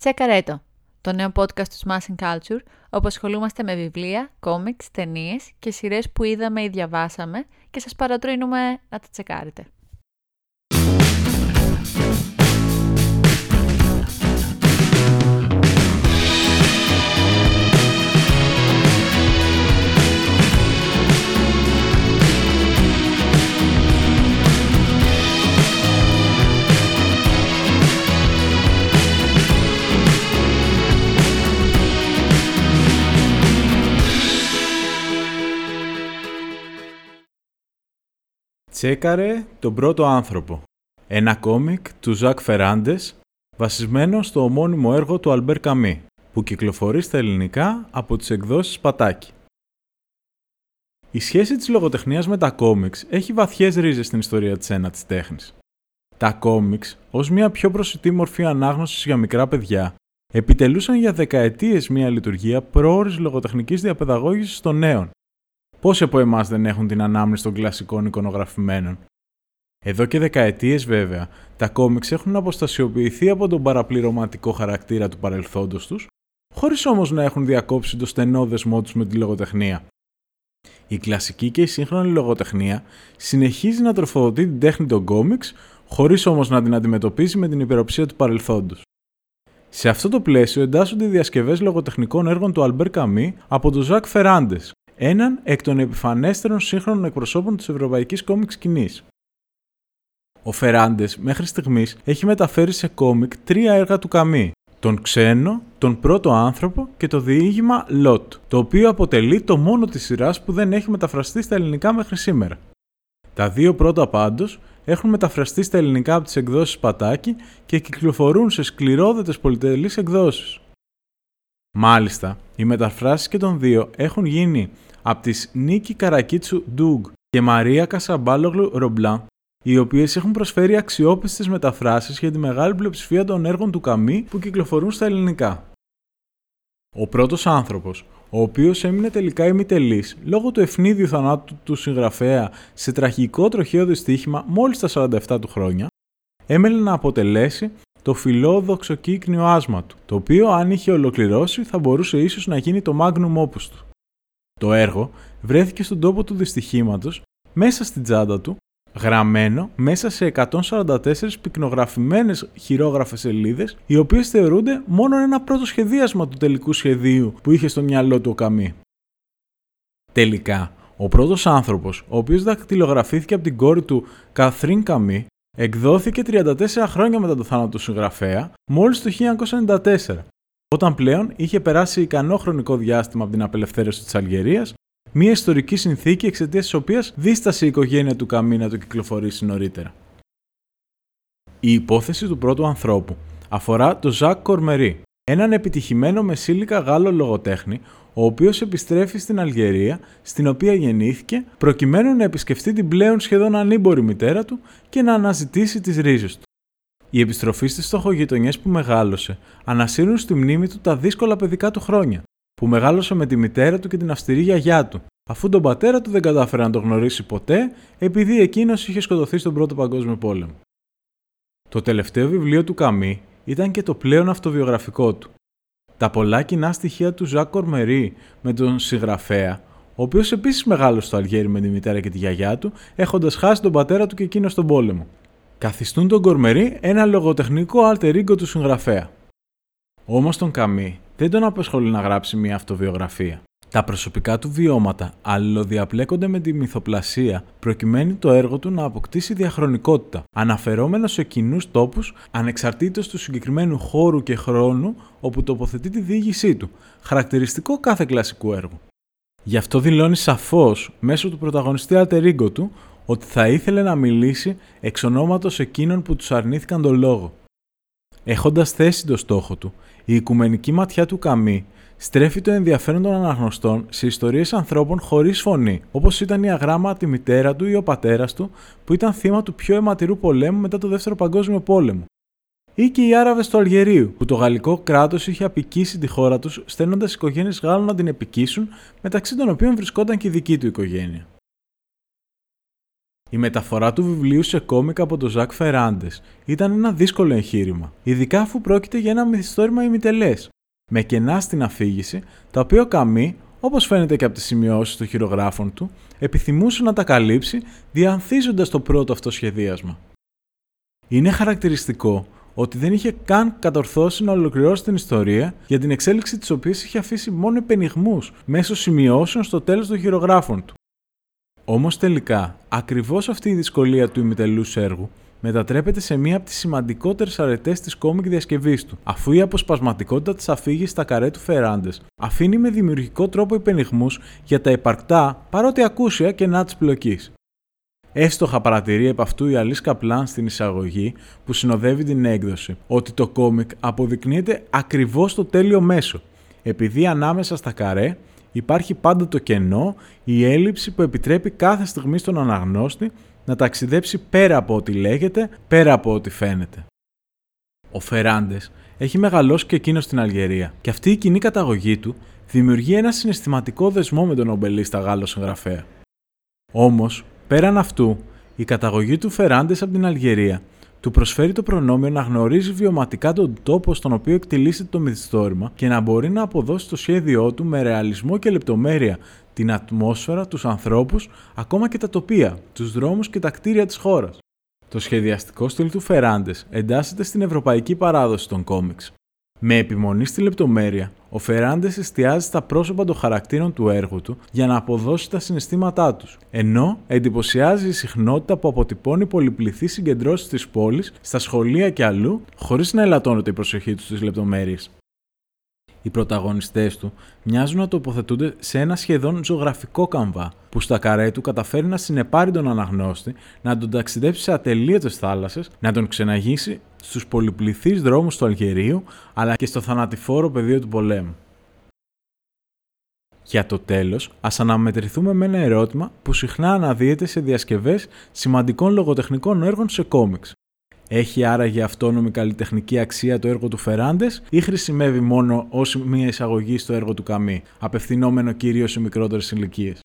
Τσεκαρέτο, το νέο podcast του Smashing Culture, όπου ασχολούμαστε με βιβλία, κόμιξ, ταινίες και σειρές που είδαμε ή διαβάσαμε και σας παρατρύνουμε να τα τσεκάρετε. Τσέκαρε τον πρώτο άνθρωπο. Ένα κόμικ του Ζακ Φεράντες βασισμένο στο ομώνυμο έργο του Αλμπέρ Καμί που κυκλοφορεί στα ελληνικά από τις εκδόσεις Πατάκη. Η σχέση της λογοτεχνίας με τα κόμιξ έχει βαθιές ρίζες στην ιστορία της ένατης τέχνης. Τα κόμιξ, ως μια πιο προσιτή μορφή ανάγνωσης για μικρά παιδιά, επιτελούσαν για δεκαετίες μια λειτουργία πρόορης λογοτεχνικής διαπαιδαγώγησης των νέων, Πόσοι από εμάς δεν έχουν την ανάμνηση των κλασικών εικονογραφημένων; Εδώ και δεκαετίες βέβαια, τα κόμιξ έχουν αποστασιοποιηθεί από τον παραπληρωματικό χαρακτήρα του παρελθόντος τους, χωρίς όμως να έχουν διακόψει το στενό δεσμό τους με τη λογοτεχνία. Η κλασική και η σύγχρονη λογοτεχνία συνεχίζει να τροφοδοτεί την τέχνη των κόμιξ, χωρίς όμως να την αντιμετωπίσει με την υπεροψία του παρελθόντος. Σε αυτό το πλαίσιο εντάσσονται οι διασκευές λογοτεχνικών έργων του Αλμπέρ Καμί από τον Ζακ Φεράντες, έναν εκ των επιφανέστερων σύγχρονων εκπροσώπων της ευρωπαϊκής κόμικ σκηνής. Ο Φεράντες μέχρι στιγμής έχει μεταφέρει σε κόμικ τρία έργα του Καμί. Τον Ξένο, τον Πρώτο Άνθρωπο και το διήγημα Λότ, το οποίο αποτελεί το μόνο της σειράς που δεν έχει μεταφραστεί στα ελληνικά μέχρι σήμερα. Τα δύο πρώτα πάντως έχουν μεταφραστεί στα ελληνικά από τις εκδόσεις Πατάκη και κυκλοφορούν σε σκληρόδετες πολυτελείς εκδόσεις. Μάλιστα, οι μεταφράσεις και των δύο έχουν γίνει από τις Νίκη Καρακίτσου Ντούγκ και Μαρία Κασαμπάλογλου Ρομπλάν, οι οποίες έχουν προσφέρει αξιόπιστες μεταφράσεις για τη μεγάλη πλειοψηφία των έργων του Καμί που κυκλοφορούν στα ελληνικά. Ο πρώτος άνθρωπος, ο οποίος έμεινε τελικά ημιτελής λόγω του ευνίδιου θανάτου του συγγραφέα σε τραγικό τροχαίο δυστύχημα μόλις τα 47 του χρόνια, έμελε να αποτελέσει το φιλόδοξο κύκνιο άσμα του, το οποίο αν είχε ολοκληρώσει θα μπορούσε ίσως να γίνει το magnum opus του. Το έργο βρέθηκε στον τόπο του δυστυχήματος, μέσα στην τσάντα του, γραμμένο μέσα σε 144 πυκνογραφημένες χειρόγραφες σελίδες, οι οποίες θεωρούνται μόνο ένα πρώτο σχεδίασμα του τελικού σχεδίου που είχε στο μυαλό του ο Καμί. Τελικά, ο πρώτος άνθρωπος, ο οποίος δακτυλογραφήθηκε από την κόρη του Καθρίν Καμί, εκδόθηκε 34 χρόνια μετά το θάνατο του συγγραφέα, μόλις το 1994, όταν πλέον είχε περάσει ικανό χρονικό διάστημα από την απελευθέρωση της Αλγερίας, μια ιστορική συνθήκη εξαιτίας της οποίας δίστασε η οικογένεια του Καμί να το κυκλοφορήσει νωρίτερα. Η υπόθεση του πρώτου ανθρώπου αφορά τον Ζακ Κορμερί, έναν επιτυχημένο μεσήλικα Γάλλο λογοτέχνη, ο οποίος επιστρέφει στην Αλγερία, στην οποία γεννήθηκε, προκειμένου να επισκεφτεί την πλέον σχεδόν ανήμπορη μητέρα του και να αναζητήσει τις ρίζες του. Η επιστροφή στις στοχογειτονιέ που μεγάλωσε ανασύρουν στη μνήμη του τα δύσκολα παιδικά του χρόνια, που μεγάλωσε με τη μητέρα του και την αυστηρή γιαγιά του, αφού τον πατέρα του δεν κατάφερε να τον γνωρίσει ποτέ, επειδή εκείνος είχε σκοτωθεί στον Πρώτο Παγκόσμιο Πόλεμο. Το τελευταίο βιβλίο του Καμί ήταν και το πλέον αυτοβιογραφικό του. Τα πολλά κοινά στοιχεία του Ζακ Κορμερί με τον συγγραφέα, ο οποίος επίσης μεγάλωσε στο Αλγέρι με τη μητέρα και τη γιαγιά του, έχοντας χάσει τον πατέρα του και εκείνο στον πόλεμο καθιστούν τον Κορμερί ένα λογοτεχνικό alter ego του συγγραφέα. Όμως τον Καμί δεν τον απασχολεί να γράψει μια αυτοβιογραφία. Τα προσωπικά του βιώματα αλληλοδιαπλέκονται με τη μυθοπλασία προκειμένου το έργο του να αποκτήσει διαχρονικότητα, αναφερόμενο σε κοινούς τόπους ανεξαρτήτως του συγκεκριμένου χώρου και χρόνου όπου τοποθετεί τη διήγησή του, χαρακτηριστικό κάθε κλασικού έργου. Γι' αυτό δηλώνει σαφώς μέσω του πρωταγωνιστή alter ego του ότι θα ήθελε να μιλήσει εξ ονόματος εκείνων που τους αρνήθηκαν τον λόγο. Έχοντας θέσει το στόχο του, η οικουμενική ματιά του Καμί στρέφει το ενδιαφέρον των αναγνωστών σε ιστορίες ανθρώπων χωρίς φωνή, όπως ήταν η αγράμματη μητέρα του ή ο πατέρας του, που ήταν θύμα του πιο αιματηρού πολέμου μετά το Δεύτερο Παγκόσμιο Πόλεμο. Ή και οι Άραβες του Αλγερίου, που το γαλλικό κράτος είχε απικήσει τη χώρα τους, στέλνοντας οικογένειες Γάλλων να την επικίσουν, μεταξύ των οποίων βρισκόταν και η δική του οικογένεια. Η μεταφορά του βιβλίου σε κόμικ από τον Ζακ Φεράντες ήταν ένα δύσκολο εγχείρημα, ειδικά αφού πρόκειται για ένα μυθιστόρημα ημιτελές, με κενά στην αφήγηση, τα οποία ο Καμί, όπως φαίνεται και από τις σημειώσεις των χειρογράφων του, επιθυμούσε να τα καλύψει διανθίζοντας το πρώτο αυτό σχεδίασμα. Είναι χαρακτηριστικό ότι δεν είχε καν κατορθώσει να ολοκληρώσει την ιστορία, για την εξέλιξη της οποίας είχε αφήσει μόνο επενιγμού μέσω σημειώσεων στο τέλος των χειρογράφων του. Όμως τελικά, ακριβώς αυτή η δυσκολία του ημιτελούς έργου μετατρέπεται σε μία από τις σημαντικότερες αρετές της κόμικ διασκευής του, αφού η αποσπασματικότητα της αφήγηση στα καρέ του Φεράντες αφήνει με δημιουργικό τρόπο υπενιγμούς για τα υπαρκτά παρότι ακούσια κενά τη πλοκής. Εύστοχα παρατηρεί επ' αυτού η Αλής Καπλάν στην εισαγωγή που συνοδεύει την έκδοση, ότι το κόμικ αποδεικνύεται ακριβώς το τέλειο μέσο, επειδή ανάμεσα στα καρέ υπάρχει πάντα το κενό, η έλλειψη που επιτρέπει κάθε στιγμή στον αναγνώστη να ταξιδέψει πέρα από ό,τι λέγεται, πέρα από ό,τι φαίνεται. Ο Φεράντες έχει μεγαλώσει και εκείνος στην Αλγερία και αυτή η κοινή καταγωγή του δημιουργεί ένα συναισθηματικό δεσμό με τον ομπελίστα Γάλλος συγγραφέα. Όμως, πέραν αυτού, η καταγωγή του Φεράντες από την Αλγερία του προσφέρει το προνόμιο να γνωρίζει βιωματικά τον τόπο στον οποίο εκτελήσεται το μυθιστόρημα και να μπορεί να αποδώσει το σχέδιό του με ρεαλισμό και λεπτομέρεια την ατμόσφαιρα, τους ανθρώπους, ακόμα και τα τοπία, τους δρόμους και τα κτίρια της χώρας. Το σχεδιαστικό στυλ του Φεράντες εντάσσεται στην ευρωπαϊκή παράδοση των κόμιξ. Με επιμονή στη λεπτομέρεια, ο Φεράντες εστιάζει στα πρόσωπα των χαρακτήρων του έργου του για να αποδώσει τα συναισθήματά τους, ενώ εντυπωσιάζει η συχνότητα που αποτυπώνει πολυπληθή συγκεντρώσεις της πόλης, στα σχολεία και αλλού, χωρίς να ελαττώνεται η προσοχή τους στις λεπτομέρειες. Οι πρωταγωνιστές του μοιάζουν να τοποθετούνται σε ένα σχεδόν ζωγραφικό καμβά, που στα καρέ του καταφέρει να συνεπάρει τον αναγνώστη, να τον ταξιδέψει σε ατελείωτες θάλασσες, να τον ξεναγήσει στους πολυπληθείς δρόμους του Αλγερίου, αλλά και στο θανατηφόρο πεδίο του πολέμου. Για το τέλος, ας αναμετρηθούμε με ένα ερώτημα που συχνά αναδύεται σε διασκευές σημαντικών λογοτεχνικών έργων σε κόμιξ. Έχει άραγε αυτόνομη καλλιτεχνική αξία το έργο του Φεράντες ή χρησιμεύει μόνο ως μια εισαγωγή στο έργο του Καμί, απευθυνόμενο κυρίως σε μικρότερες ηλικίες;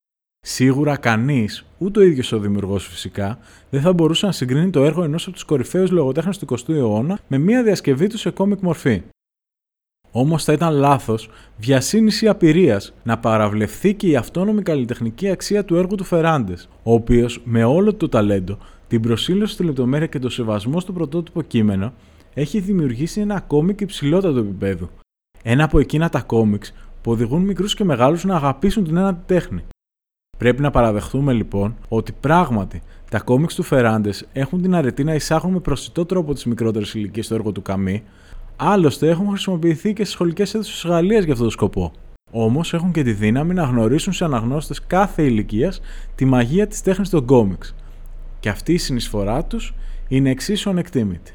Σίγουρα κανείς, ούτε ο ίδιος ο δημιουργός φυσικά, δεν θα μπορούσε να συγκρίνει το έργο ενός από τους κορυφαίους λογοτέχνες του 20ου αιώνα με μια διασκευή του σε κόμικ μορφή. Όμως θα ήταν λάθος, βιασύνηση απειρίας, να παραβλεφθεί και η αυτόνομη καλλιτεχνική αξία του έργου του Φεράντες, ο οποίος με όλο το ταλέντο την προσήλωση στη λεπτομέρεια και το σεβασμό στο πρωτότυπο κείμενο, έχει δημιουργήσει ένα κόμικ υψηλότατο επίπεδου. Ένα από εκείνα τα κόμιξ που οδηγούν μικρούς και μεγάλους να αγαπήσουν την ένατη τέχνη. Πρέπει να παραδεχθούμε λοιπόν ότι πράγματι τα κόμιξ του Φεράντες έχουν την αρετή να εισάγουν με προσιτό τρόπο τις μικρότερες ηλικίες στο έργο του Καμί, άλλωστε έχουν χρησιμοποιηθεί και στι σχολικές αίθουσες της Γαλλίας για αυτόν τον σκοπό. Όμως έχουν και τη δύναμη να γνωρίσουν σε αναγνώστες κάθε ηλικίας τη μαγεία της τέχνης των κόμιξ, και αυτή η συνεισφορά τους είναι εξίσου ανεκτήμητη.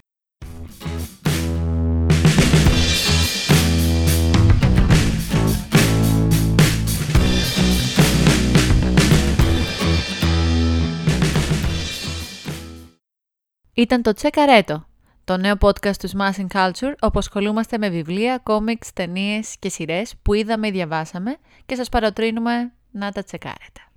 Ήταν το Τσεκαρέτο, το νέο podcast του Smashing Culture, όπου ασχολούμαστε με βιβλία, κόμιξ, ταινίες και σειρές που είδαμε ή διαβάσαμε και σας παροτρύνουμε να τα τσεκάρετε.